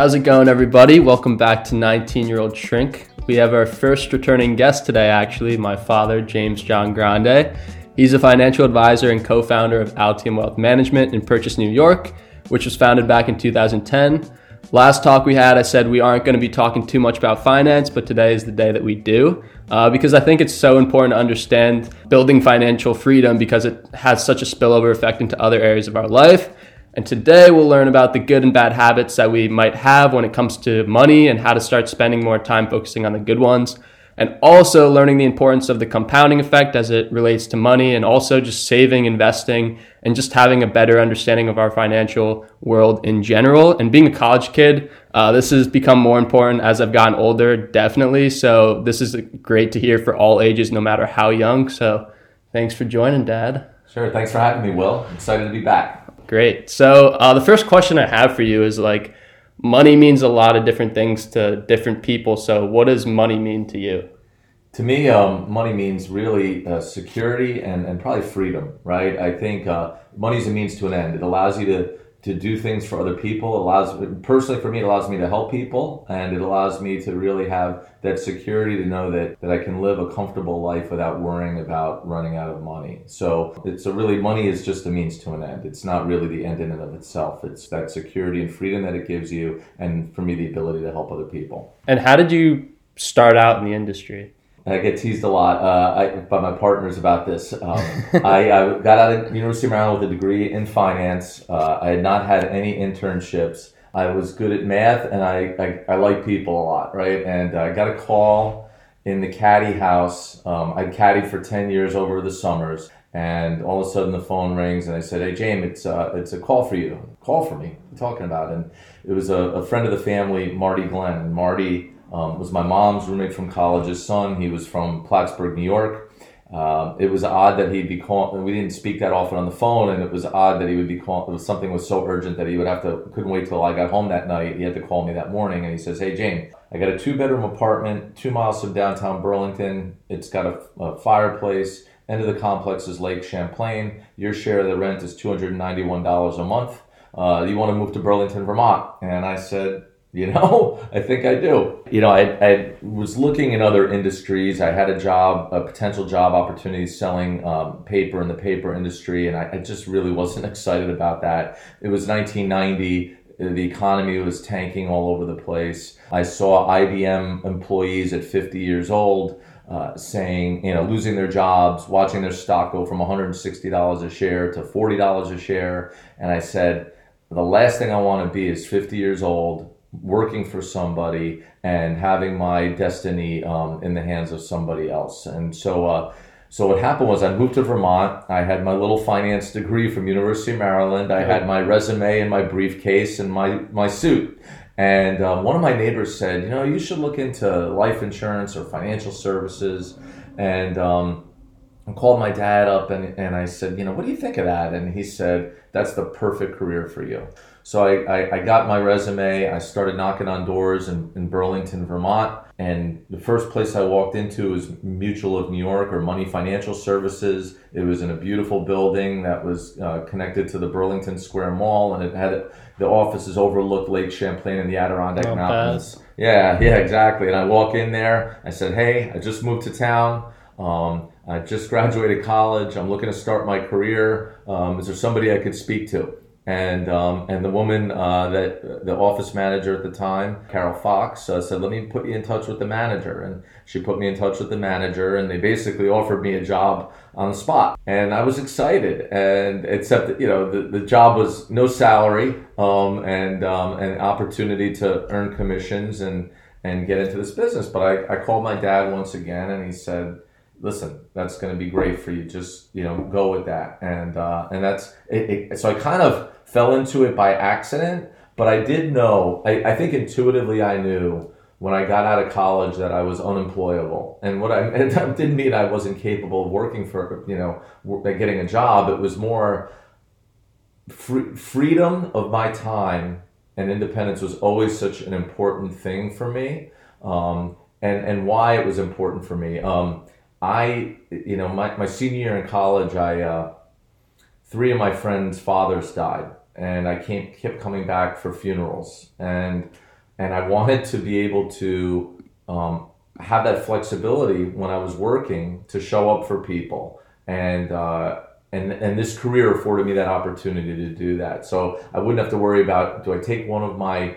How's it going, everybody? Welcome back to 19 Year Old Shrink. We have our first returning guest today, actually, my father, James John Grande. He's a financial advisor and co founder of Altium Wealth Management in Purchase, New York, which was founded back in 2010. Last talk we had, I said we aren't going to be talking too much about finance, but today is the day that we do uh, because I think it's so important to understand building financial freedom because it has such a spillover effect into other areas of our life. And today we'll learn about the good and bad habits that we might have when it comes to money and how to start spending more time focusing on the good ones. And also learning the importance of the compounding effect as it relates to money and also just saving, investing, and just having a better understanding of our financial world in general. And being a college kid, uh, this has become more important as I've gotten older, definitely. So this is great to hear for all ages, no matter how young. So thanks for joining, Dad. Sure. Thanks for having me, Will. Excited to be back. Great. So uh, the first question I have for you is like, money means a lot of different things to different people. So what does money mean to you? To me, um, money means really uh, security and, and probably freedom, right? I think uh, money is a means to an end. It allows you to to do things for other people. It allows personally for me, it allows me to help people, and it allows me to really have that security to know that that I can live a comfortable life without worrying about running out of money. So it's a really money is just a means to an end. It's not really the end in and of itself. It's that security and freedom that it gives you, and for me, the ability to help other people. And how did you start out in the industry? I get teased a lot uh, I, by my partners about this. Um, I, I, got out of University of Maryland with a degree in finance. Uh, I had not had any internships. I was good at math and I, I, I like people a lot, right? And I got a call in the caddy house. Um, I caddied for 10 years over the summers. And all of a sudden the phone rings and I said, Hey, James, it's, uh, it's a call for you. Call for me. What are you talking about? And it was a, a friend of the family, Marty Glenn. And Marty um, was my mom's roommate from college's son. He was from Plattsburgh, New York. Uh, it was odd that he'd be calling. We didn't speak that often on the phone, and it was odd that he would be calling. Something was so urgent that he would have to. Couldn't wait till I got home that night. He had to call me that morning, and he says, "Hey, Jane, I got a two-bedroom apartment, two miles from downtown Burlington. It's got a, a fireplace. End of the complex is Lake Champlain. Your share of the rent is two hundred ninety-one dollars a month. Uh, you want to move to Burlington, Vermont?" And I said, you know, I think I do. You know, I, I was looking in other industries. I had a job, a potential job opportunity selling um, paper in the paper industry, and I, I just really wasn't excited about that. It was 1990 the economy was tanking all over the place. I saw IBM employees at 50 years old uh, saying, you know, losing their jobs, watching their stock go from $160 a share to $40 a share. And I said, the last thing I want to be is 50 years old working for somebody and having my destiny um, in the hands of somebody else. And so, uh, so what happened was I moved to Vermont. I had my little finance degree from University of Maryland. I had my resume and my briefcase and my my suit. And um, one of my neighbors said, you know, you should look into life insurance or financial services. And um, I called my dad up and, and I said, you know, what do you think of that? And he said, that's the perfect career for you. So I, I, I, got my resume. I started knocking on doors in, in Burlington, Vermont. And the first place I walked into was Mutual of New York or MONY Financial Services. It was in a beautiful building that was uh, connected to the Burlington Square Mall, and it had the offices overlooked Lake Champlain and the Adirondack Not Mountains. Bad. Yeah, yeah, exactly. And I walk in there. I said, "Hey, I just moved to town. Um, I just graduated college. I'm looking to start my career. Um, is there somebody I could speak to?" And um, and the woman uh, that the office manager at the time, Carol Fox, uh, said, "Let me put you in touch with the manager." And she put me in touch with the manager, and they basically offered me a job on the spot. And I was excited, and except that you know the, the job was no salary um, and um, an opportunity to earn commissions and and get into this business. But I, I called my dad once again, and he said listen, that's going to be great for you. Just you know, go with that, and uh, and that's it, it, So I kind of fell into it by accident, but I did know. I, I think intuitively I knew when I got out of college that I was unemployable, and what I and that didn't mean I wasn't capable of working for you know getting a job. It was more free, freedom of my time and independence was always such an important thing for me. Um, and, and why it was important for me. Um, I, you know, my, my senior year in college, I, uh, three of my friends' fathers died, and I came, kept coming back for funerals. And and I wanted to be able to um, have that flexibility when I was working to show up for people and. Uh, and, and this career afforded me that opportunity to do that. So I wouldn't have to worry about do I take one of my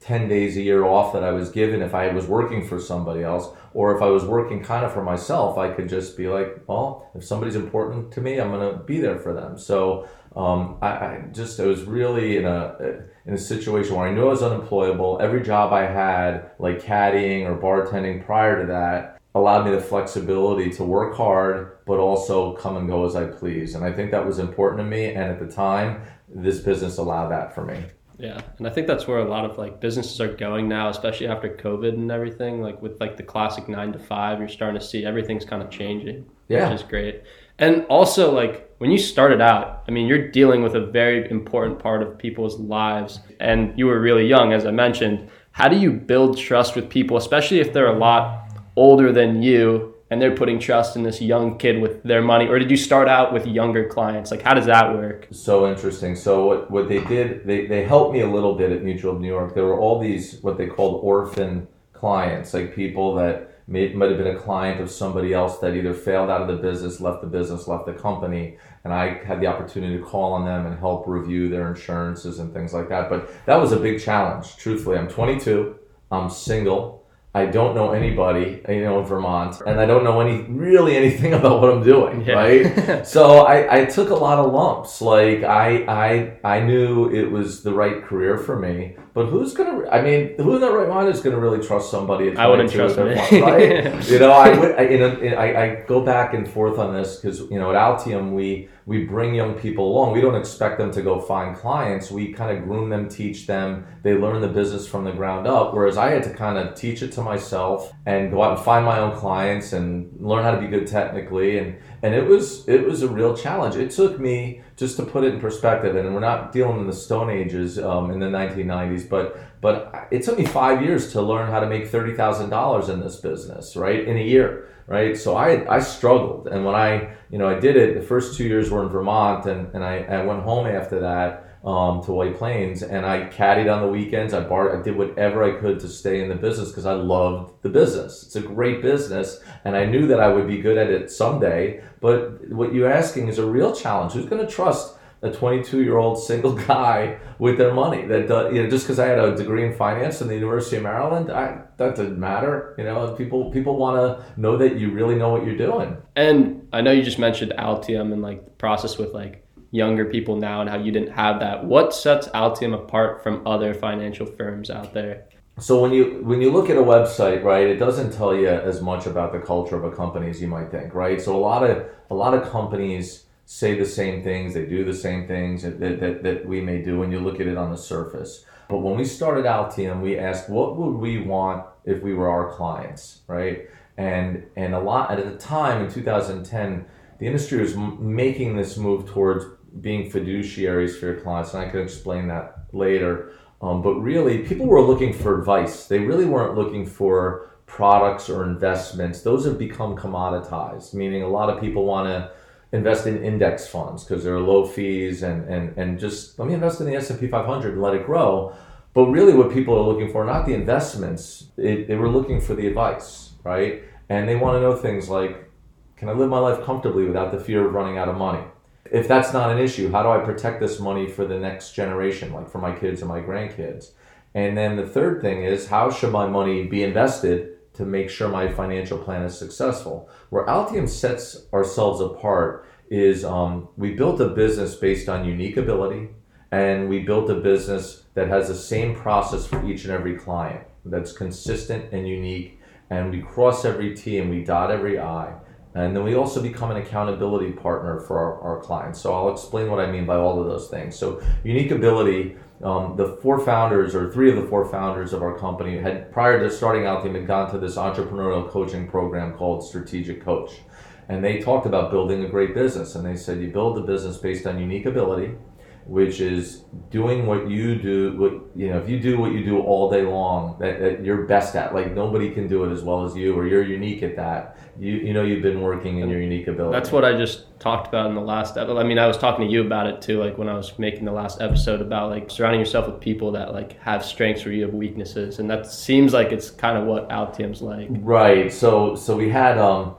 10 days a year off that I was given if I was working for somebody else, or if I was working kind of for myself, I could just be like, well, if somebody's important to me, I'm going to be there for them. So um, I, I, just, I was really in a, in a situation where I knew I was unemployable. Every job I had, like caddying or bartending prior to that, allowed me the flexibility to work hard, but also come and go as I please. And I think that was important to me. And at the time, this business allowed that for me. Yeah, and I think that's where a lot of like businesses are going now, especially after COVID and everything. Like with like the classic nine to five, you're starting to see everything's kind of changing, yeah. which is great. And also, like when you started out, I mean, you're dealing with a very important part of people's lives, and you were really young, as I mentioned. How do you build trust with people, especially if they're a lot older than you and they're putting trust in this young kid with their money? Or did you start out with younger clients? Like how does that work? So interesting. So what, what they did they, they helped me a little bit at mutual of new york. There were all these what they called orphan clients like people that may, might have been a client of somebody else that either failed out of the business left the business left the company and i had the opportunity to call on them and help review their insurances and things like that but that was a big challenge truthfully i'm 22 i'm single I don't know anybody, you know, in Vermont, and I don't know any really anything about what I'm doing, yeah. right? so I, I took a lot of lumps. Like I, I, I knew it was the right career for me, but who's gonna? I mean, who in their right mind is gonna really trust somebody? I wouldn't trust me, right? you know, I would. I, you know, I, I go back and forth on this because you know at Altium we we bring young people along. We don't expect them to go find clients. We kind of groom them, teach them. They learn the business from the ground up. Whereas I had to kind of teach it to myself and go out and find my own clients and learn how to be good technically. And and it was it was a real challenge. It took me just to put it in perspective, and we're not dealing in the Stone Ages um, in the 1990s, but but it took me five years to learn how to make thirty thousand dollars in this business, right, in a year right? So I I struggled, and when I you know I did it, the first two years were in Vermont, and and I, I went home after that um, to White Plains, and I caddied on the weekends. I bar I did whatever I could to stay in the business because I loved the business. It's a great business, and I knew that I would be good at it someday. But what you're asking is a real challenge. Who's going to trust? a 22 year old single guy with their money that you know just because I had a degree in finance in the University of Maryland I, that didn't matter you know people people want to know that you really know what you're doing and I know you just mentioned Altium and like the process with like younger people now and how you didn't have that what sets Altium apart from other financial firms out there so when you when you look at a website right it doesn't tell you as much about the culture of a company as you might think right so a lot of a lot of companies say the same things, they do the same things that, that, that we may do when you look at it on the surface. But when we started Altium, we asked what would we want if we were our clients, right? And and a lot at the time in 2010, the industry was making this move towards being fiduciaries for your clients, and I can explain that later. Um, but really, people were looking for advice. They really weren't looking for products or investments. Those have become commoditized, meaning a lot of people want to invest in index funds because they're low fees and, and, and just let me invest in the S&P 500 and let it grow. But really what people are looking for, not the investments, it, they were looking for the advice, right? And they want to know things like, can I live my life comfortably without the fear of running out of money? If that's not an issue, how do I protect this money for the next generation, like for my kids and my grandkids? And then the third thing is, how should my money be invested to make sure my financial plan is successful. Where Altium sets ourselves apart is um, we built a business based on unique ability, and we built a business that has the same process for each and every client that's consistent and unique. And we cross every T and we dot every I. And then we also become an accountability partner for our, our clients. So I'll explain what I mean by all of those things. So, unique ability um, the four founders or three of the four founders of our company had prior to starting out they had gone to this entrepreneurial coaching program called strategic coach and they talked about building a great business and they said you build the business based on unique ability which is doing what you do. What you know, if you do what you do all day long, that, that you're best at. Like nobody can do it as well as you, or you're unique at that. You you know you've been working in your unique ability. That's what I just talked about in the last episode. I mean, I was talking to you about it too, like when I was making the last episode about like surrounding yourself with people that like have strengths where you have weaknesses, and that seems like it's kind of what Altium's like. Right. So so we had um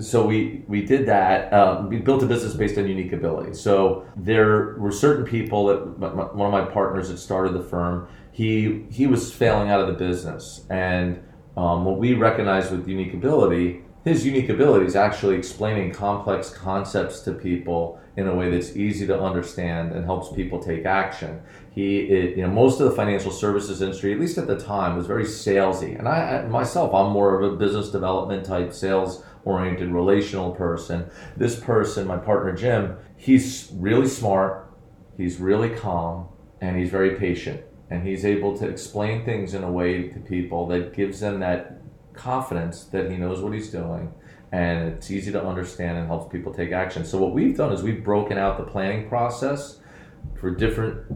so we we did that. Um, we built a business based on unique ability. So there were certain people that my, one of my partners that started the firm. He he was failing out of the business, and um, what we recognized with unique ability, his unique ability is actually explaining complex concepts to people in a way that's easy to understand and helps people take action. He, it, you know, most of the financial services industry, at least at the time, was very salesy, and I, I myself, I'm more of a business development type sales oriented relational person. This person, my partner Jim, he's really smart, he's really calm, and he's very patient. And he's able to explain things in a way to people that gives them that confidence that he knows what he's doing and it's easy to understand and helps people take action. So what we've done is we've broken out the planning process for different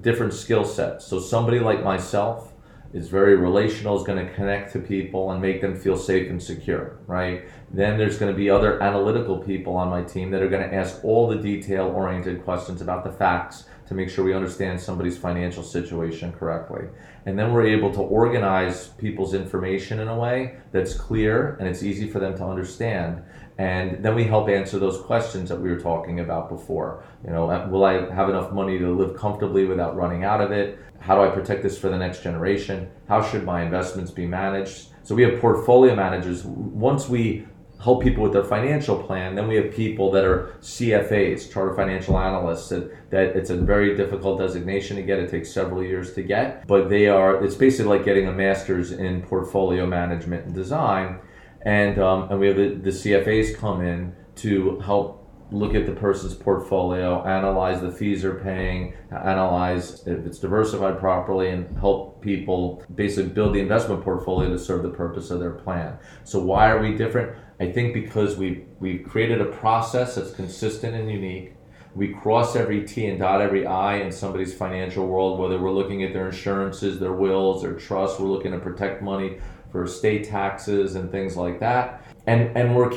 different skill sets. So somebody like myself is very relational, is going to connect to people and make them feel safe and secure, right? Then there's going to be other analytical people on my team that are going to ask all the detail oriented questions about the facts to make sure we understand somebody's financial situation correctly. And then we're able to organize people's information in a way that's clear and it's easy for them to understand. And then we help answer those questions that we were talking about before. You know, uh, will I have enough money to live comfortably without running out of it? How do I protect this for the next generation? How should my investments be managed? So we have portfolio managers. Once we help people with their financial plan. Then we have people that are CFAs, charter financial analysts, that, that it's a very difficult designation to get. It takes several years to get, but they are, it's basically like getting a master's in portfolio management and design. And, um, and we have the, the CFAs come in to help look at the person's portfolio, analyze the fees they're paying, analyze if it's diversified properly, and help people basically build the investment portfolio to serve the purpose of their plan. So why are we different? I think because we we created a process that's consistent and unique. We cross every T and dot every I in somebody's financial world, whether we're looking at their insurances, their wills, their trusts, we're looking to protect money for state taxes and things like that. And and we're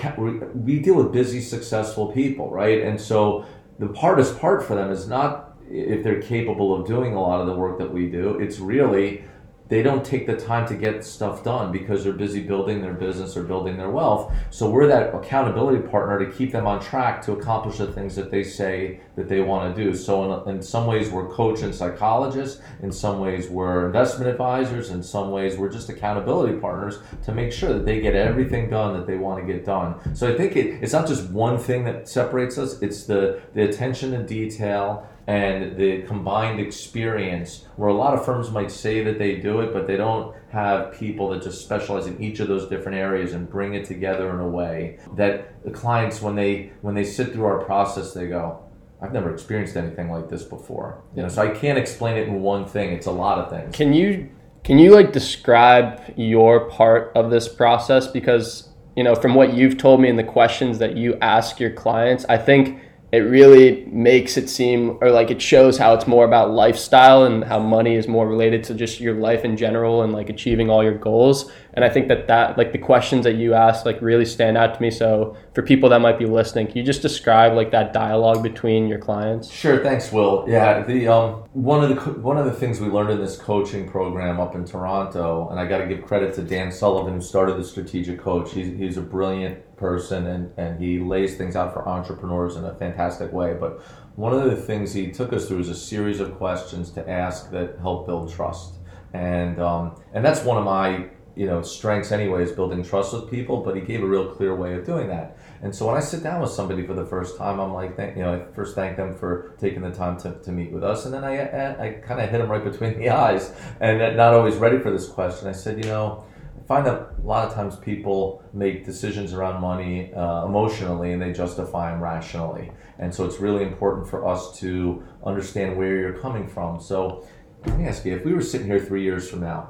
we deal with busy, successful people, right? And so the hardest part for them is not if they're capable of doing a lot of the work that we do. It's really they don't take the time to get stuff done because they're busy building their business or building their wealth. So we're that accountability partner to keep them on track to accomplish the things that they say that they want to do. So in, in some ways we're coach and psychologists, in some ways we're investment advisors, in some ways we're just accountability partners to make sure that they get everything done that they want to get done. So I think it, it's not just one thing that separates us, it's the, the attention to detail and the combined experience where a lot of firms might say that they do it but they don't have people that just specialize in each of those different areas and bring it together in a way that the clients when they when they sit through our process they go I've never experienced anything like this before. You know so I can't explain it in one thing. It's a lot of things. Can you can you like describe your part of this process? Because you know from what you've told me and the questions that you ask your clients I think it really makes it seem or like it shows how it's more about lifestyle and how money is more related to just your life in general and like achieving all your goals and i think that that like the questions that you ask like really stand out to me. So for people that might be listening can you just describe like that dialogue between your clients? Sure. Thanks will. Yeah the um one of the one of the things we learned in this coaching program up in toronto and i got to give credit to dan sullivan who started the strategic coach. He's, he's a brilliant person and, and he lays things out for entrepreneurs in a fantastic way. But one of the things he took us through is a series of questions to ask that help build trust. And, um, and that's one of my you know strengths anyway is building trust with people but he gave a real clear way of doing that and so when i sit down with somebody for the first time i'm like thank, you know i first thank them for taking the time to, to meet with us and then i, I, I kind of hit them right between the eyes and not always ready for this question i said you know i find that a lot of times people make decisions around money uh, emotionally and they justify them rationally. And so it's really important for us to understand where you're coming from. So let me ask you if we were sitting here three years from now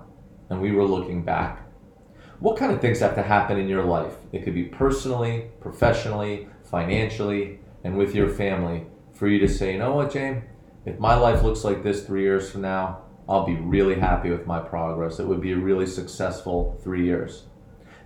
and we were looking back, what kind of things have to happen in your life? It could be personally, professionally, financially, and with your family for you to say, you know what, James? if my life looks like this three years from now, I'll be really happy with my progress. It would be a really successful three years.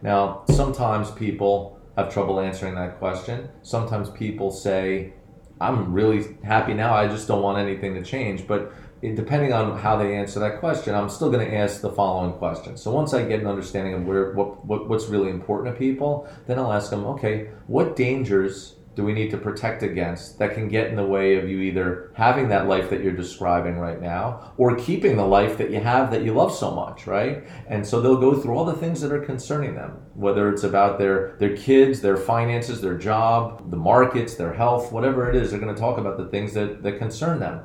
Now, sometimes people have trouble answering that question. Sometimes people say, I'm really happy now, I just don't want anything to change. But depending on how they answer that question, I'm still going to ask the following question. So once I get an understanding of where what, what what's really important to people, then I'll ask them, okay, what dangers do we need to protect against that can get in the way of you either having that life that you're describing right now or keeping the life that you have that you love so much, right? And so they'll go through all the things that are concerning them, whether it's about their their kids, their finances, their job, the markets, their health, whatever it is, they're going to talk about the things that, that concern them.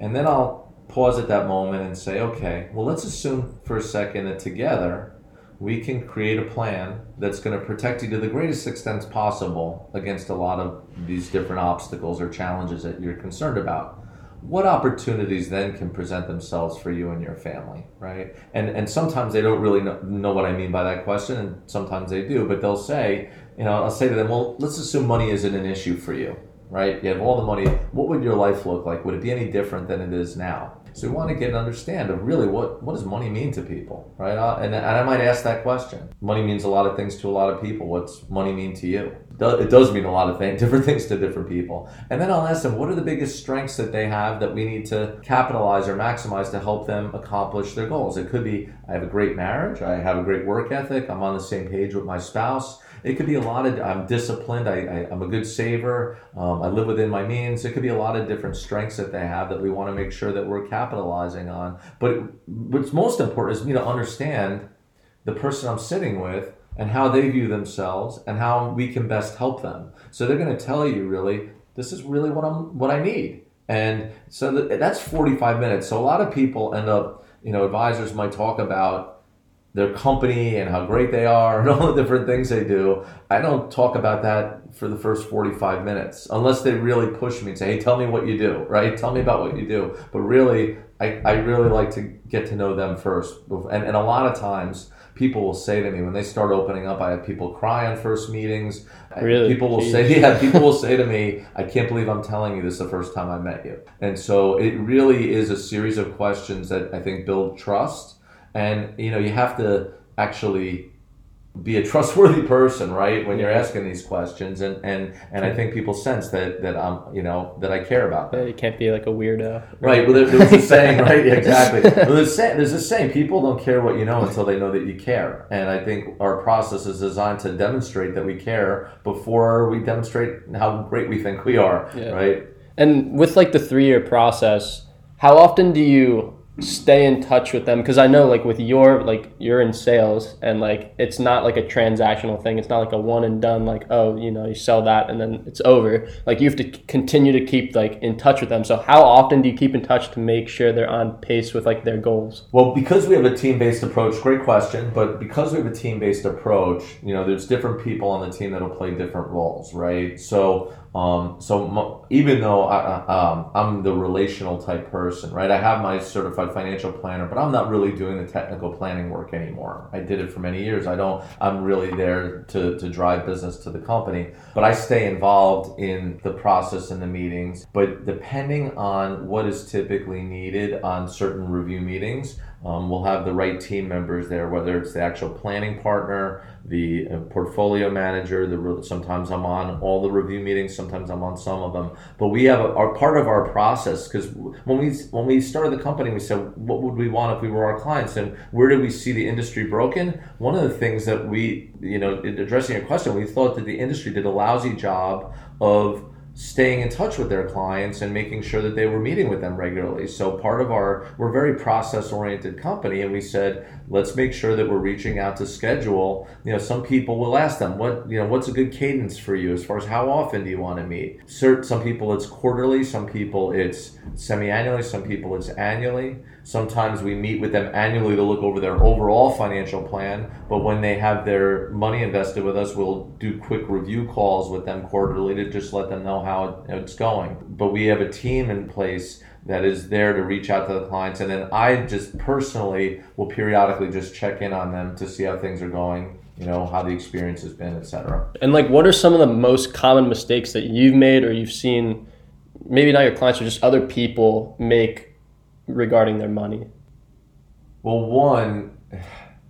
And then I'll pause at that moment and say, okay, well, let's assume for a second that together we can create a plan that's going to protect you to the greatest extent possible against a lot of these different obstacles or challenges that you're concerned about. What opportunities then can present themselves for you and your family, right? And and sometimes they don't really know, know what I mean by that question, and sometimes they do, but they'll say, you know, I'll say to them, well, let's assume money isn't an issue for you right? You have all the money. What would your life look like? Would it be any different than it is now? So we want to get an understand of really what, what does money mean to people, right? Uh, and, and I might ask that question. Money means a lot of things to a lot of people. What's money mean to you? It does mean a lot of things, different things to different people. And then I'll ask them, what are the biggest strengths that they have that we need to capitalize or maximize to help them accomplish their goals? It could be, I have a great marriage, I have a great work ethic, I'm on the same page with my spouse it could be a lot of, I'm disciplined, I, I, am a good saver, um, I live within my means. It could be a lot of different strengths that they have that we want to make sure that we're capitalizing on. But what's most important is me to understand the person I'm sitting with and how they view themselves and how we can best help them. So they're going to tell you really, this is really what I'm, what I need. And so that's 45 minutes. So a lot of people end up, you know, advisors might talk about their company and how great they are and all the different things they do. I don't talk about that for the first 45 minutes unless they really push me and say, hey, tell me what you do, right? Tell me about what you do. But really, I, I really like to get to know them first. And, and a lot of times, people will say to me when they start opening up, I have people cry on first meetings. Really? People will Jeez. say, yeah, people will say to me, I can't believe I'm telling you this the first time I met you. And so it really is a series of questions that I think build trust and you know you have to actually be a trustworthy person, right? When you're asking these questions, and and and I think people sense that that I'm, you know, that I care about them. You can't be like a weirdo, right? Well, there's a saying, right? exactly. Well, there's, there's a saying: people don't care what you know until they know that you care. And I think our process is designed to demonstrate that we care before we demonstrate how great we think we are, yeah. right? And with like the three year process, how often do you stay in touch with them because I know like with your like you're in sales and like it's not like a transactional thing. It's not like a one and done like oh you know you sell that and then it's over. Like you have to continue to keep like in touch with them. So how often do you keep in touch to make sure they're on pace with like their goals? Well, because we have a team based approach, great question. But because we have a team based approach, you know, there's different people on the team that'll play different roles, right? So um, so even though I, um, I'm the relational type person, right? I have my certified financial planner, but I'm not really doing the technical planning work anymore. I did it for many years. I don't. I'm really there to to drive business to the company, but I stay involved in the process and the meetings. But depending on what is typically needed on certain review meetings, um, we'll have the right team members there, whether it's the actual planning partner, the uh, portfolio manager. The sometimes I'm on all the review meetings, sometimes I'm on some of them. But we have a, our part of our process because when we when we started the company, we said, what would we want if we were our clients, and where did we see the industry broken? One of the things that we, you know, addressing your question, we thought that the industry did a lousy job of staying in touch with their clients and making sure that they were meeting with them regularly. So part of our we're a very process oriented company and we said let's make sure that we're reaching out to schedule. You know, some people will ask them what, you know, what's a good cadence for you as far as how often do you want to meet? Certain some people it's quarterly, some people it's semi-annually, some people it's annually. Sometimes we meet with them annually to look over their overall financial plan, but when they have their money invested with us, we'll do quick review calls with them quarterly to just let them know how it's going. But we have a team in place that is there to reach out to the clients, and then I just personally will periodically just check in on them to see how things are going you know how the experience has been etc and like what are some of the most common mistakes that you've made or you've seen maybe not your clients, but just other people make regarding their money? Well, one,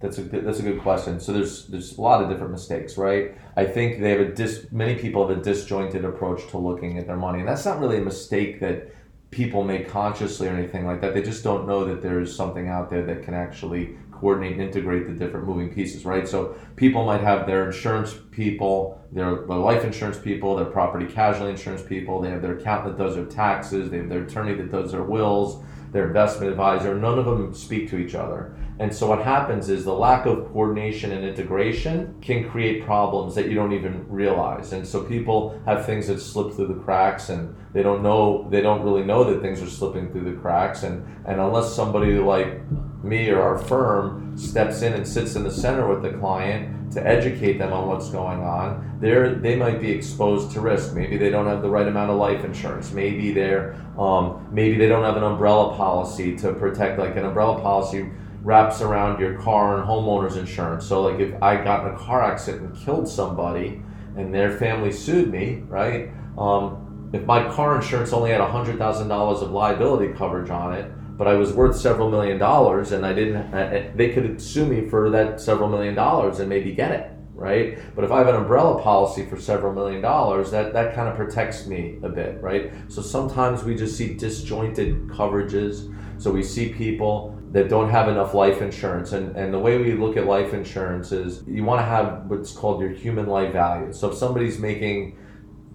that's a good, that's a good question. So there's there's a lot of different mistakes, right? I think they have a dis, many people have a disjointed approach to looking at their money, and that's not really a mistake that people make consciously or anything like that. They just don't know that there's something out there that can actually coordinate and integrate the different moving pieces, right? So people might have their insurance people, their, their life insurance people, their property casualty insurance people, they have their accountant that does their taxes, they have their attorney that does their wills, their investment advisor, none of them speak to each other. And so what happens is the lack of coordination and integration can create problems that you don't even realize. And so people have things that slip through the cracks and they don't know they don't really know that things are slipping through the cracks and and unless somebody like me or our firm steps in and sits in the center with the client to educate them on what's going on, they're, they might be exposed to risk. Maybe they don't have the right amount of life insurance. Maybe they're um, maybe they don't have an umbrella policy to protect. Like an umbrella policy wraps around your car and homeowners insurance. So like if I got in a car accident and killed somebody, and their family sued me, right? Um, if my car insurance only had hundred thousand dollars of liability coverage on it, but I was worth several million dollars, and I didn't. Uh, uh, they could sue me for that several million dollars and maybe get it, right? But if I have an umbrella policy for several million dollars, that that kind of protects me a bit, right? So sometimes we just see disjointed coverages. So we see people that don't have enough life insurance. And, and the way we look at life insurance is you want to have what's called your human life value. So if somebody's making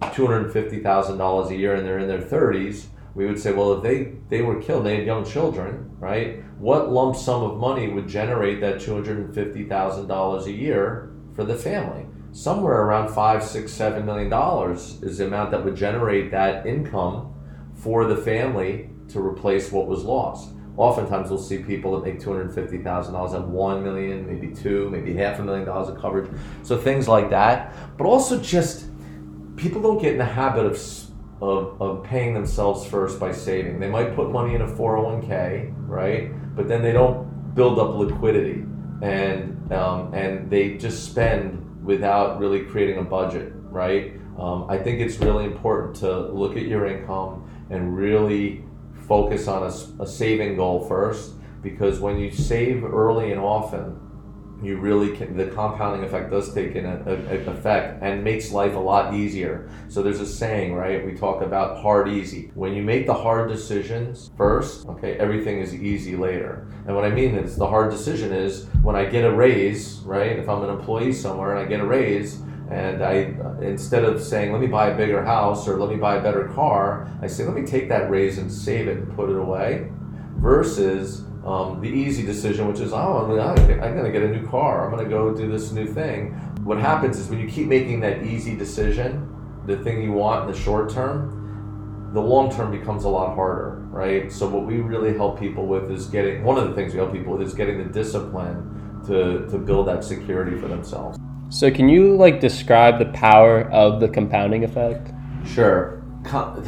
$250,000 a year and they're in their 30s, we would say, well, if they, they were killed, they had young children, right? What lump sum of money would generate that $250,000 a year for the family? Somewhere around five, six, seven million dollars is the amount that would generate that income for the family to replace what was lost. Oftentimes, we'll see people that make two hundred fifty thousand dollars have one million, maybe two, maybe half a million dollars of coverage. So things like that, but also just people don't get in the habit of of, of paying themselves first by saving. They might put money in a 401k, right? But then they don't build up liquidity and, um, and they just spend without really creating a budget, right? Um, I think it's really important to look at your income and really focus on a, a saving goal first because when you save early and often, you really can the compounding effect does take an effect and makes life a lot easier. So there's a saying right? We talk about hard easy. When you make the hard decisions first okay everything is easy later. And what i mean is the hard decision is when i get a raise right? If i'm an employee somewhere and i get a raise and I, instead of saying, let me buy a bigger house or let me buy a better car, I say, let me take that raise and save it and put it away. Versus um, the easy decision, which is, oh, I'm, I'm going to get a new car. I'm going to go do this new thing. What happens is when you keep making that easy decision, the thing you want in the short term, the long term becomes a lot harder, right? So what we really help people with is getting one of the things we help people with is getting the discipline to, to build that security for themselves. So can you like describe the power of the compounding effect? Sure. Com-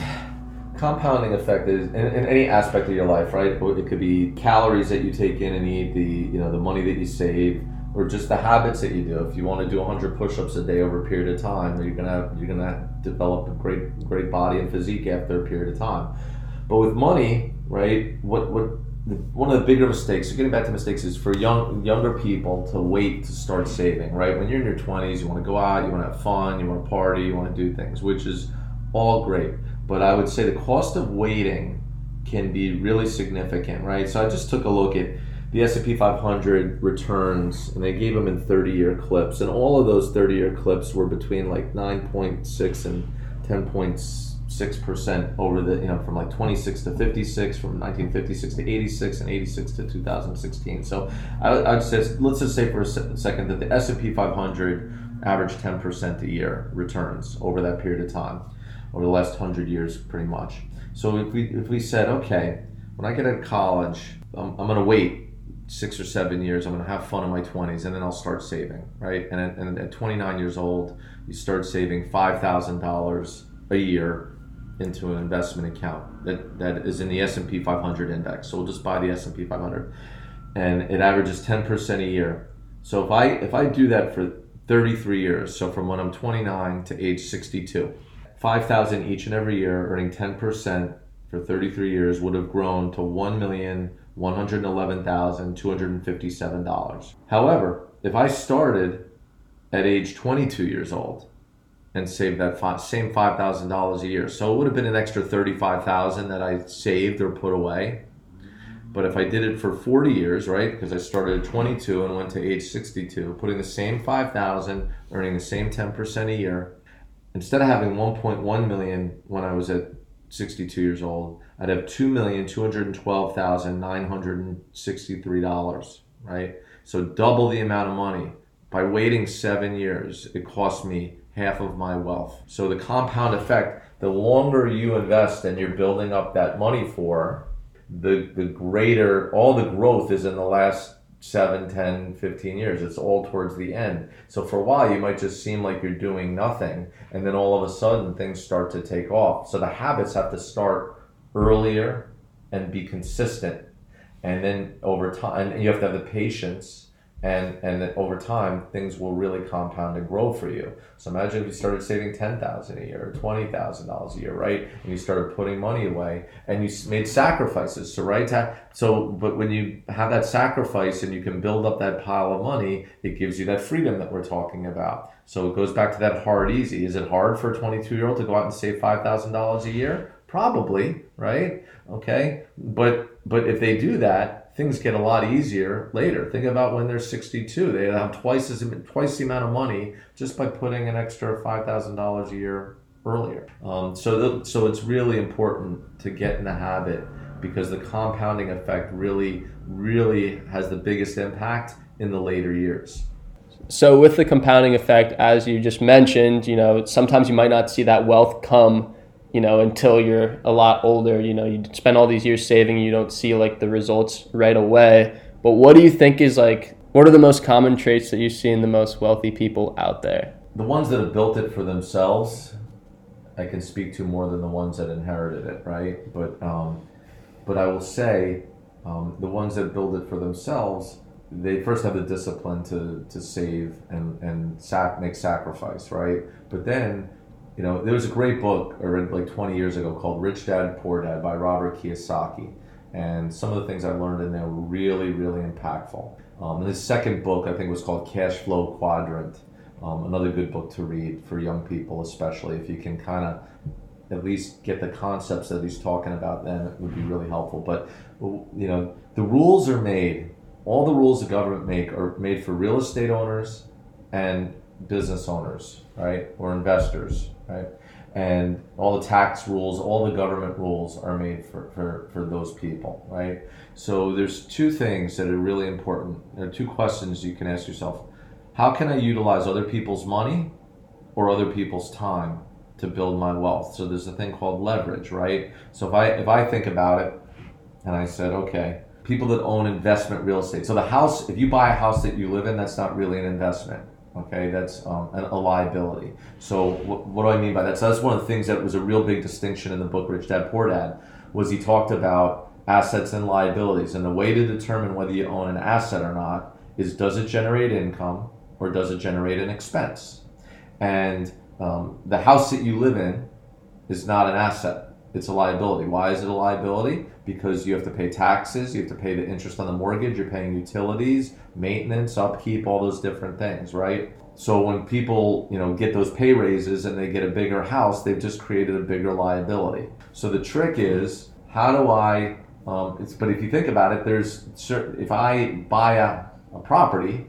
compounding effect is in, in, any aspect of your life, right? It could be calories that you take in and eat, the you know the money that you save, or just the habits that you do. If you want to do 100 push-ups a day over a period of time, you're gonna you're gonna develop a great great body and physique after a period of time. But with money, right? What what one of the bigger mistakes, so getting back to mistakes, is for young younger people to wait to start saving. Right when you're in your 20s, you want to go out, you want to have fun, you want to party, you want to do things, which is all great. But I would say the cost of waiting can be really significant, right? So I just took a look at the S&P 500 returns, and they gave them in 30-year clips, and all of those 30-year clips were between like 9.6 and 10.6 percent over the you know from like 26 to 56, from 1956 to 86, and 86 to 2016. So I, would say let's just say for a second that the S&P 500 averaged 10 percent a year returns over that period of time over the last hundred years, pretty much. So if we if we said, okay, when I get out of college, I'm, I'm going to wait six or seven years. I'm going to have fun in my 20s, and then I'll start saving, right? And at, and at 29 years old, you start saving five thousand dollars a year into an investment account that, that is in the S&P 500 index. So we'll just buy the S&P 500, and it averages 10% a year. So if I if I do that for 33 years, so from when I'm 29 to age 62, 5000 each and every year, earning 10% for 33 years, would have grown to $1,111,257. However, if I started at age 22 years old and saved that five, same $5,000 a year, so it would have been an extra 35,000 that I saved or put away. But if I did it for 40 years, right, because I started at 22 and went to age 62, putting the same 5,000, earning the same 10% a year, instead of having 1.1 million when I was at 62 years old, I'd have $2,212,963, right? So double the amount of money. By waiting seven years, it cost me half of my wealth. So the compound effect, the longer you invest and you're building up that money for, the, the greater, all the growth is in the last 7, 10, 15 years. It's all towards the end. So for a while, you might just seem like you're doing nothing. And then all of a sudden, things start to take off. So the habits have to start earlier and be consistent. And then over time, and you have to have the patience and and over time things will really compound and grow for you. So imagine if you started saving 10000 a year or $20000 a year right? And you started putting money away and you made sacrifices. So right so but when you have that sacrifice and you can build up that pile of money it gives you that freedom that we're talking about. So it goes back to that hard easy. Is it hard for a 22 year old to go out and save $5000 a year? Probably right? Okay? But but if they do that things get a lot easier later. Think about when they're 62; they have twice as twice the amount of money just by putting an extra five thousand dollars a year earlier. Um, so, the, so it's really important to get in the habit because the compounding effect really, really has the biggest impact in the later years. So, with the compounding effect, as you just mentioned, you know, sometimes you might not see that wealth come you know, until you're a lot older. You know, you spend all these years saving, you don't see like the results right away. But what do you think is like, what are the most common traits that you see in the most wealthy people out there? The ones that have built it for themselves, I can speak to more than the ones that inherited it, right? But, um, but I will say, um, the ones that build it for themselves, they first have the discipline to, to save and, and sac- make sacrifice, right? But then you know, there was a great book I read like 20 years ago called Rich Dad Poor Dad by Robert Kiyosaki. And some of the things I learned in there were really, really impactful. Um, and his second book, I think, was called Cash Flow Quadrant. Um, another good book to read for young people, especially if you can kind of at least get the concepts that he's talking about, then it would be really helpful. But, you know, the rules are made, all the rules the government make are made for real estate owners and business owners, right, or investors right? And all the tax rules, all the government rules are made for, for, for those people, right? So there's two things that are really important. There are two questions you can ask yourself. How can I utilize other people's money or other people's time to build my wealth? So there's a thing called leverage, right? So if I if I think about it and I said, okay, people that own investment real estate. So the house, if you buy a house that you live in, that's not really an investment Okay, that's um, a, liability. So what, what do I mean by that? So that's one of the things that was a real big distinction in the book Rich Dad Poor Dad was he talked about assets and liabilities, and the way to determine whether you own an asset or not is does it generate income or does it generate an expense? And um, the house that you live in is not an asset; it's a liability. Why is it a liability? Because you have to pay taxes, you have to pay the interest on the mortgage, you're paying utilities, maintenance, upkeep, all those different things, right? So when people, you know, get those pay raises and they get a bigger house, they've just created a bigger liability. So the trick is, how do I? Um, but if you think about it, there's certain. If I buy a, a property,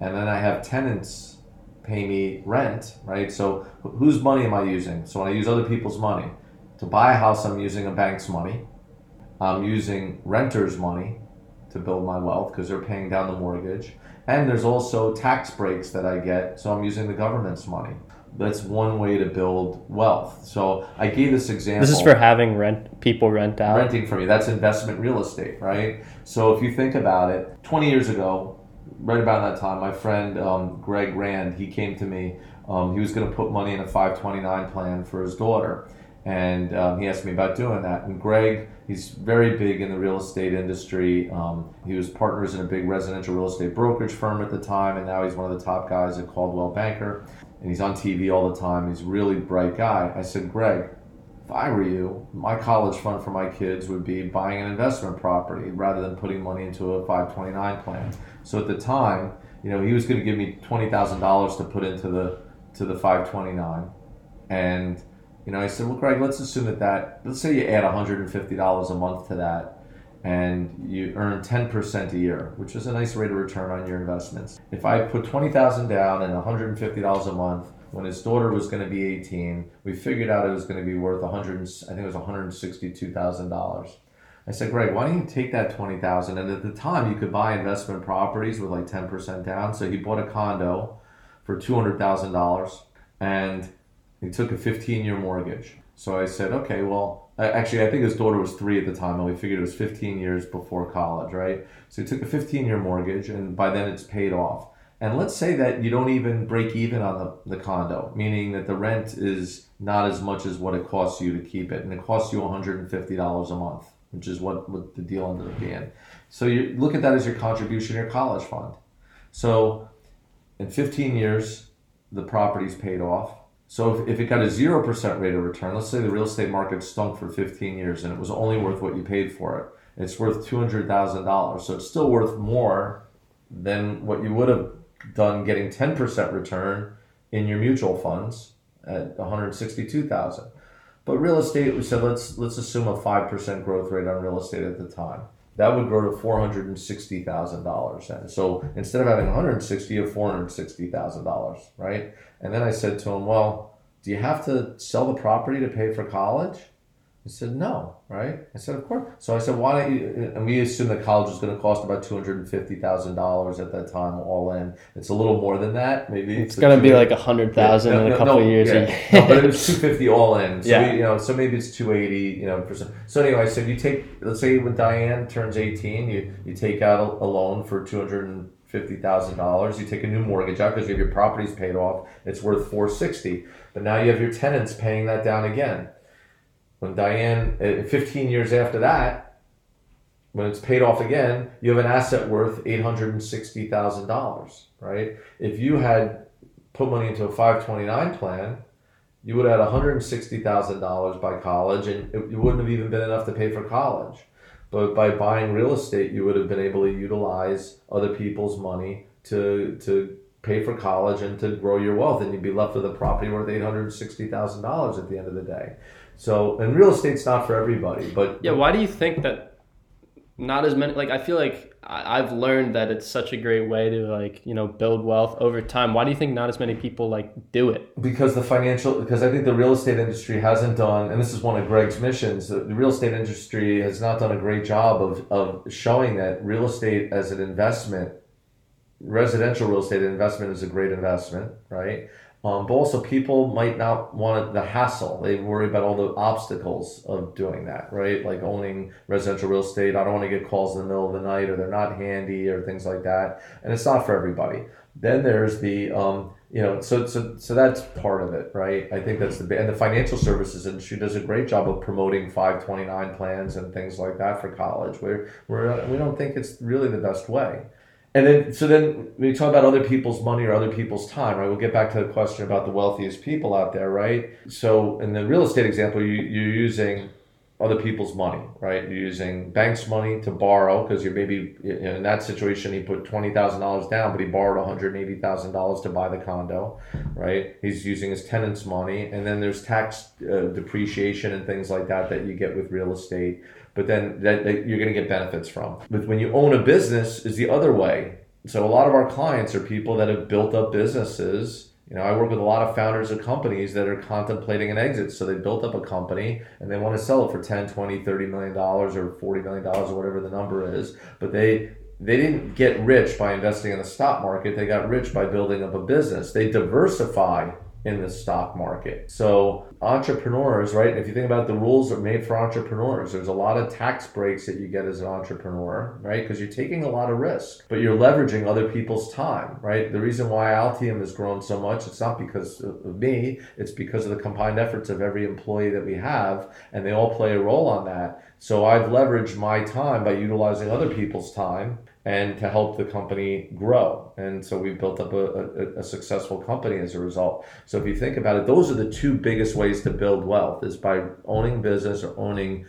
and then I have tenants pay me rent, right? So whose money am I using? So when I use other people's money to buy a house, I'm using a bank's money. I'm using renters' money to build my wealth because they're paying down the mortgage. And there's also tax breaks that I get, so I'm using the government's money. That's one way to build wealth. So I gave this example. This is for having rent people rent out. Renting from you. That's investment real estate, right? So if you think about it, 20 years ago, right about that time, my friend um, Greg Rand, he came to me. Um, he was going to put money in a 529 plan for his daughter and um, he asked me about doing that. And Greg, he's very big in the real estate industry. Um, he was partners in a big residential real estate brokerage firm at the time, and now he's one of the top guys at Coldwell Banker. and he's on TV all the time. He's a really bright guy. I said, Greg, if I were you, my college fund for my kids would be buying an investment property rather than putting money into a 529 plan. So at the time, you know, he was going to give me twenty thousand dollars to put into the to the 529, and you know, I said, well, Greg, let's assume that that let's say you add 150 dollars a month to that, and you earn 10% a year, which is a nice rate of return on your investments. If I put 20,000 down and $150 a month, when his daughter was going to be 18, we figured out it was going to be worth 100 I think it was $162,000. I said, Greg, why don't you take that 20,000 and at the time you could buy investment properties with like 10% down. So he bought a condo for $200,000 and he took a 15 year mortgage. So I said, okay, well, Actually, I think his daughter was three at the time, and we figured it was 15 years before college, right? So he took a 15 year mortgage, and by then it's paid off. And let's say that you don't even break even on the, the condo, meaning that the rent is not as much as what it costs you to keep it, and it costs you $150 a month, which is what, what the deal ended up being. So you look at that as your contribution your college fund. So in 15 years, the property's paid off so if, if it got a 0% rate of return, let's say the real estate market stunk for 15 years and it was only worth what you paid for it, it's worth $200,000. So it's still worth more than what you would have done getting 10% return in your mutual funds at 162,000. But real estate, we said let's let's assume a 5% growth rate on real estate at the time that would grow to four hundred and sixty thousand dollars. And so instead of having one hundred sixty, you have four hundred sixty thousand dollars, right? And then I said to him, "Well, do you have to sell the property to pay for college?" He said, no, right? I said, of course. So I said, why don't you? And we assumed that college was going to cost about $250,000 at that time, all in. It's a little more than that. Maybe it's, it's going to be like 100000 yeah, no, in a couple no, of years. Yeah. no, but it was 250 all in. So, yeah. We, you know, so maybe it's 280, you know, percent. So anyway, I said, you take, let's say when Diane turns 18, you, you take out a, a loan for 200 fifty thousand dollars. You take a new mortgage out because you have your properties paid off. It's worth four sixty. But now you have your tenants paying that down again. When Diane, uh, 15 years after that, when it's paid off again, you have an asset worth $860,000, right? If you had put money into a 529 plan, you would have had $160,000 by college and it, wouldn't have even been enough to pay for college. But by buying real estate, you would have been able to utilize other people's money to, to pay for college and to grow your wealth, and you'd be left with a property worth eight hundred sixty thousand dollars at the end of the day. So, and real estate's not for everybody, but yeah. Why do you think that not as many? Like, I feel like I've learned that it's such a great way to like you know build wealth over time. Why do you think not as many people like do it? Because the financial, because I think the real estate industry hasn't done, and this is one of Greg's missions. The real estate industry has not done a great job of of showing that real estate as an investment, residential real estate investment is a great investment, right? Um, but also, people might not want the hassle. They worry about all the obstacles of doing that, right? Like owning residential real estate. I don't want to get calls in the middle of the night, or they're not handy, or things like that. And it's not for everybody. Then there's the, um, you know, so so so that's part of it, right? I think that's the and the financial services industry does a great job of promoting 529 plans and things like that for college. Where where we don't think it's really the best way and then so then we talk about other people's money or other people's time right? We'll get back to the question about the wealthiest people out there right? So in the real estate example you, you're using other people's money right? You're using banks money to borrow because you're maybe in that situation he put $20000 down but he borrowed $180000 to buy the condo right? He's using his tenants money. And then there's tax uh, depreciation and things like that that you get with real estate but then that, that you're going to get benefits from. But when you own a business, is the other way. So a lot of our clients are people that have built up businesses. You know, I work with a lot of founders of companies that are contemplating an exit. So they built up a company and they want to sell it for 10, 20, 30 million dollars or 40 million dollars or whatever the number is. But they they didn't get rich by investing in the stock market. They got rich by building up a business. They diversify in the stock market. So entrepreneurs, right? If you think about the rules are made for entrepreneurs, there's a lot of tax breaks that you get as an entrepreneur, right? Because you're taking a lot of risk, but you're leveraging other people's time, right? The reason why Altium has grown so much, it's not because of me, it's because of the combined efforts of every employee that we have, and they all play a role on that. So I've leveraged my time by utilizing other people's time and to help the company grow. And so we've built up a, a, a, successful company as a result. So if you think about it, those are the two biggest ways to build wealth is by owning business or owning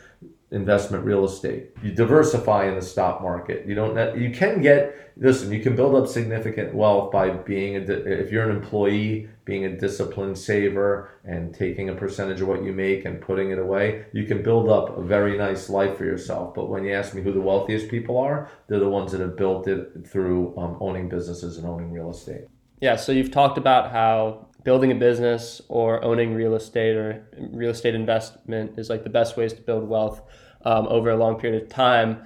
investment real estate. You diversify in the stock market. You don't. You can get. Listen, you can build up significant wealth by being a. If you're an employee, being a disciplined saver and taking a percentage of what you make and putting it away, you can build up a very nice life for yourself. But when you ask me who the wealthiest people are, they're the ones that have built it through um, owning businesses and owning real estate. Yeah. So you've talked about how building a business or owning real estate or real estate investment is like the best ways to build wealth um, over a long period of time.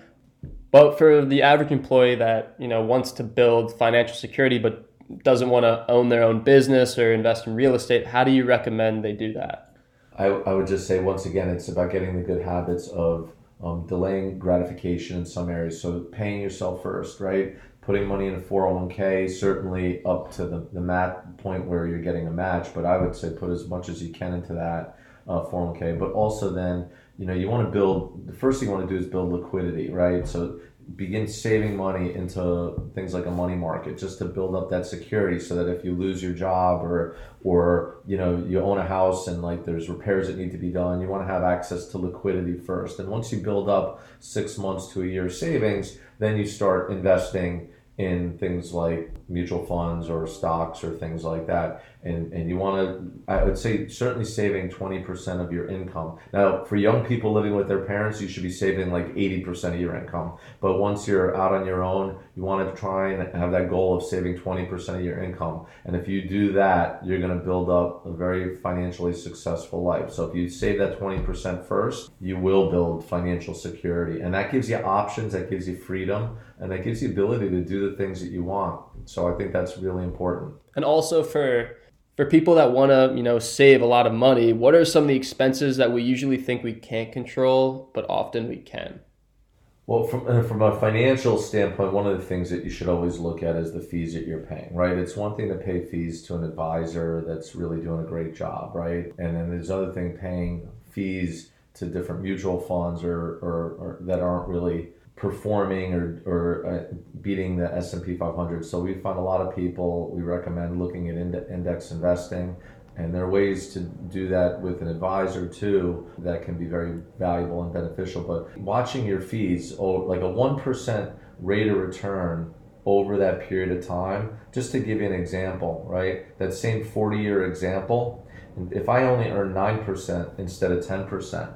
But for the average employee that you know wants to build financial security but doesn't want to own their own business or invest in real estate, how do you recommend they do that? I, I would just say once again, it's about getting the good habits of um, delaying gratification in some areas. So paying yourself first, right? putting money in a 401k, certainly up to the, the mat point where you're getting a match, but I would say put as much as you can into that uh, 401k. But also then, you know, you want to build, the first thing you want to do is build liquidity, right? So begin saving money into things like a money market just to build up that security so that if you lose your job or or you know you own a house and like there's repairs that need to be done you want to have access to liquidity first. And once you build up six months to a year savings then you start investing in things like mutual funds or stocks or things like that and and you want to i would say certainly saving 20% of your income. Now for young people living with their parents you should be saving like 80% of your income. But once you're out on your own you want to try and have that goal of saving 20% of your income. And if you do that you're going to build up a very financially successful life. So if you save that 20% first you will build financial security. And that gives you options that gives you freedom and that gives you ability to do the things that you want. So i think that's really important. And also for for people that want to, you know, save a lot of money, what are some of the expenses that we usually think we can't control, but often we can? Well, from, uh, from a financial standpoint, one of the things that you should always look at is the fees that you're paying, right? It's one thing to pay fees to an advisor that's really doing a great job, right? And then there's other thing paying fees to different mutual funds or, or, or that aren't really performing or, or uh, beating the S&P 500. So we find a lot of people, we recommend looking at index investing. And there are ways to do that with an advisor too that can be very valuable and beneficial. But watching your fees, like a 1% rate of return over that period of time, just to give you an example, right? That same 40 year example, if I only earn 9% instead of 10%,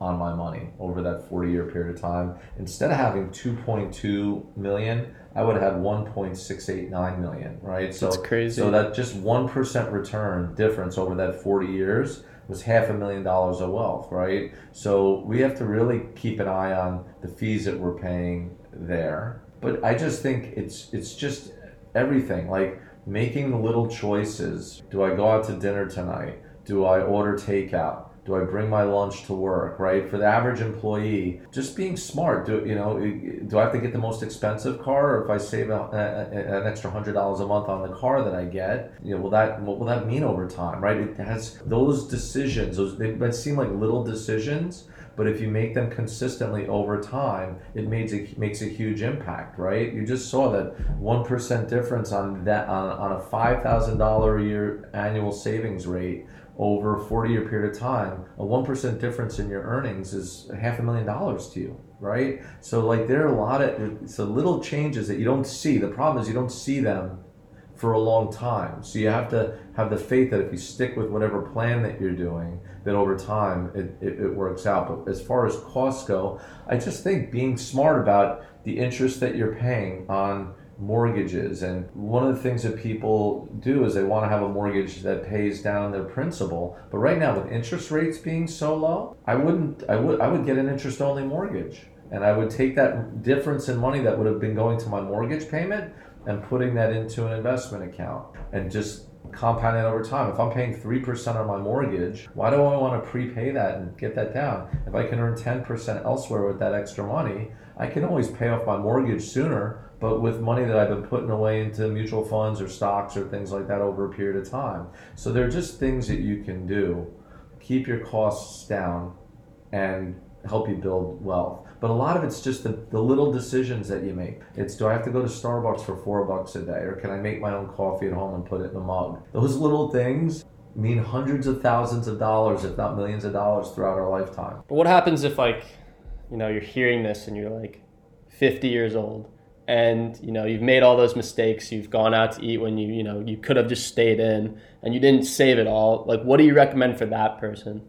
on my money over that 40 year period of time. Instead of having 2.2 million, I would have had 1.689 million, right? So That's crazy. So that just 1% return difference over that 40 years was half a million dollars of wealth, right? So we have to really keep an eye on the fees that we're paying there. But I just think it's it's just everything like making the little choices. Do I go out to dinner tonight? Do I order takeout? Do I bring my lunch to work, right? For the average employee, just being smart. Do you know? Do I have to get the most expensive car, or if I save a, a, an extra hundred dollars a month on the car that I get, you know, will that what will that mean over time, right? It has those decisions. Those they seem like little decisions, but if you make them consistently over time, it makes a, makes a huge impact, right? You just saw that one percent difference on that on, on a five thousand dollar a year annual savings rate over a 40 year period of time, a 1% difference in your earnings is half a million dollars to you, right? So, like, there are a lot of so little changes that you don't see. The problem is you don't see them for a long time. So, you have to have the faith that if you stick with whatever plan that you're doing, that over time it, it, it works out. But as far as costs go, I just think being smart about the interest that you're paying on mortgages and one of the things that people do is they want to have a mortgage that pays down their principal but right now with interest rates being so low i wouldn't i would i would get an interest only mortgage and i would take that difference in money that would have been going to my mortgage payment and putting that into an investment account and just compound it over time. If I'm paying 3% on my mortgage, why do I want to prepay that and get that down? If I can earn 10% elsewhere with that extra money, I can always pay off my mortgage sooner but with money that I've been putting away into mutual funds or stocks or things like that over a period of time. So they're just things that you can do. Keep your costs down and help you build wealth. But a lot of it's just the, the little decisions that you make. It's do I have to go to Starbucks for four bucks a day, or can I make my own coffee at home and put it in a mug? Those little things mean hundreds of thousands of dollars, if not millions of dollars, throughout our lifetime. But what happens if, like, you know, you're hearing this and you're like 50 years old and you know you've made all those mistakes. You've gone out to eat when you you know you could have just stayed in and you didn't save it all. Like what do you recommend for that person?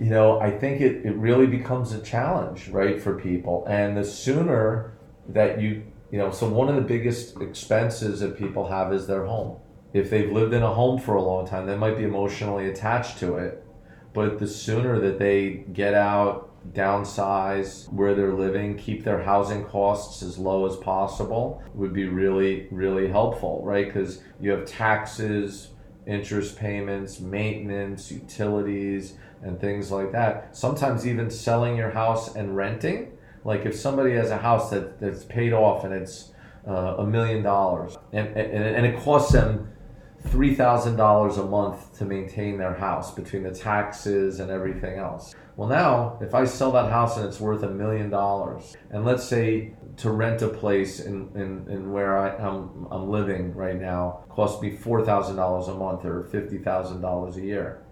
You know i think it, it really becomes a challenge right for people. And the sooner that you you know so one of the biggest expenses that people have is their home. If they've lived in a home for a long time they might be emotionally attached to it. But the sooner that they get out downsize where they're living, keep their housing costs as low as possible would be really, really helpful, right? Because you have taxes, interest payments, maintenance, utilities, and things like that. Sometimes even selling your house and renting. Like if somebody has a house that, that's paid off and it's uh, a million dollars and, and, and it costs them $3,000 a month to maintain their house between the taxes and everything else. Well, now, if I sell that house and it's worth a million dollars, and let's say to rent a place in, in, in where I, am I'm, I'm living right now costs me $4,000 a month or $50,000 a year.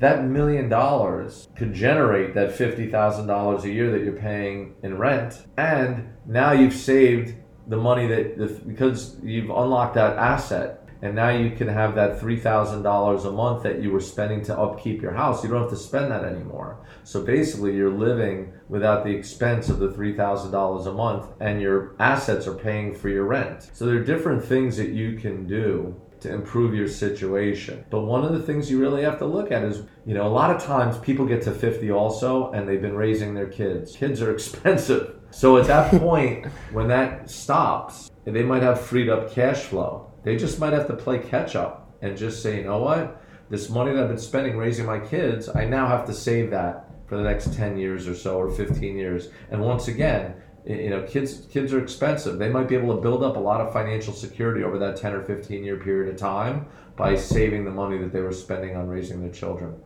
That million dollars could generate that $50,000 a year that you're paying in rent. And now you've saved the money that, because you've unlocked that asset and now you can have that $3,000 a month that you were spending to upkeep your house. You don't have to spend that anymore. So basically, you're living without the expense of the $3,000 a month, and your assets are paying for your rent. So there are different things that you can do to improve your situation. But one of the things you really have to look at is, you know, a lot of times people get to 50 also and they've been raising their kids. Kids are expensive. So at that point, when that stops, they might have freed up cash flow they just might have to play catch up and just say, you know what? This money that I've been spending raising my kids, I now have to save that for the next 10 years or so or 15 years. And once again, you know, kids kids are expensive. They might be able to build up a lot of financial security over that 10 or 15 year period of time by saving the money that they were spending on raising their children.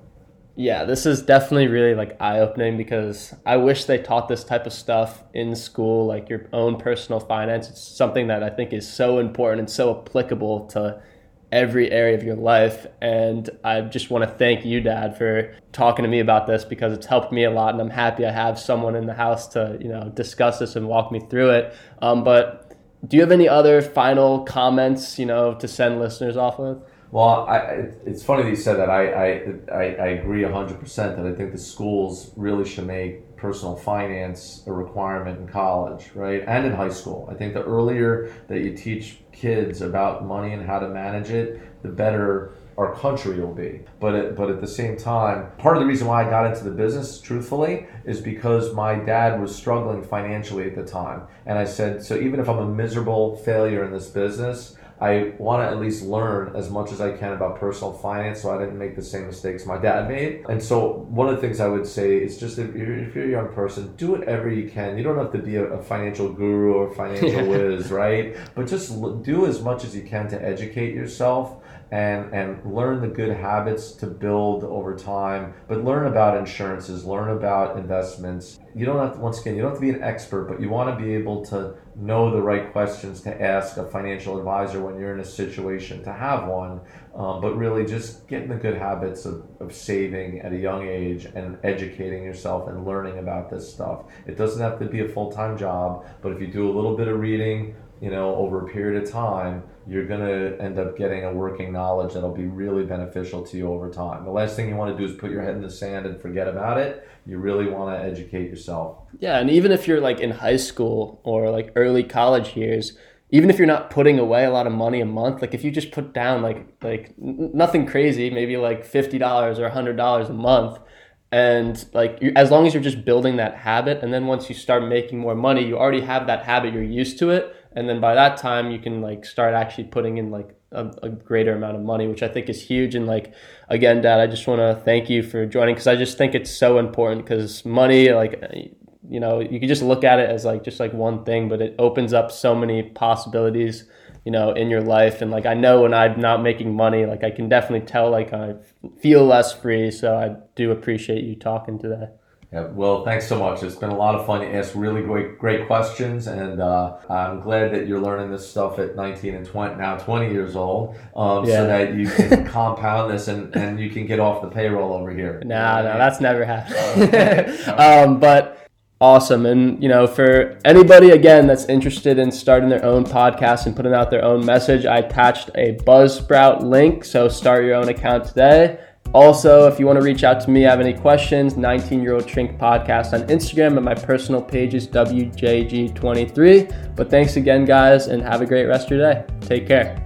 Yeah, this is definitely really like eye opening because I wish they taught this type of stuff in school, like your own personal finance. It's something that I think is so important and so applicable to every area of your life. And I just want to thank you, Dad, for talking to me about this because it's helped me a lot. And I'm happy I have someone in the house to, you know, discuss this and walk me through it. Um, but do you have any other final comments, you know, to send listeners off with? Well, I, it's funny that you said that. I, I, I agree 100% that I think the schools really should make personal finance a requirement in college, right? And in high school. I think the earlier that you teach kids about money and how to manage it, the better our country will be. But at, but at the same time, part of the reason why I got into the business, truthfully, is because my dad was struggling financially at the time. And I said, so even if I'm a miserable failure in this business, I want to at least learn as much as I can about personal finance so I didn't make the same mistakes my dad made. And so, one of the things I would say is just if you're, if you're a young person, do whatever you can. You don't have to be a, a financial guru or financial whiz, right? But just do as much as you can to educate yourself and and learn the good habits to build over time but learn about insurances learn about investments. You don't have to once again you don't have to be an expert but you want to be able to know the right questions to ask a financial advisor when you're in a situation to have one um, but really just getting the good habits of, of saving at a young age and educating yourself and learning about this stuff. It doesn't have to be a full-time job but if you do a little bit of reading you know, over a period of time, you're going to end up getting a working knowledge that'll be really beneficial to you over time. The last thing you want to do is put your head in the sand and forget about it. You really want to educate yourself. Yeah, and even if you're like in high school or like early college years, even if you're not putting away a lot of money a month, like if you just put down like like nothing crazy, maybe like $50 or $100 a month, and like you, as long as you're just building that habit and then once you start making more money you already have that habit you're used to it and then by that time you can like start actually putting in like a, a greater amount of money which i think is huge. And like again dad i just want to thank you for joining because i just think it's so important because money like you know you can just look at it as like just like one thing but it opens up so many possibilities you know in your life. And like i know when i'm not making money like i can definitely tell like i feel less free. So i do appreciate you talking today Yeah, well, thanks so much. It's been a lot of fun. You asked really great, great questions, and uh, I'm glad that you're learning this stuff at 19 and 20, now 20 years old, um, Yeah. so that you can compound this and, and you can get off the payroll over here. You know Nah, no, I mean? that's never happened. um, but awesome. And, you know, for anybody, again, that's interested in starting their own podcast and putting out their own message, I attached a Buzzsprout link. So start your own account today. Also, if you want to reach out to me, have any questions, 19 year old Trink podcast on Instagram, and my personal page is WJG23. But thanks again, guys, and have a great rest of your day. Take care.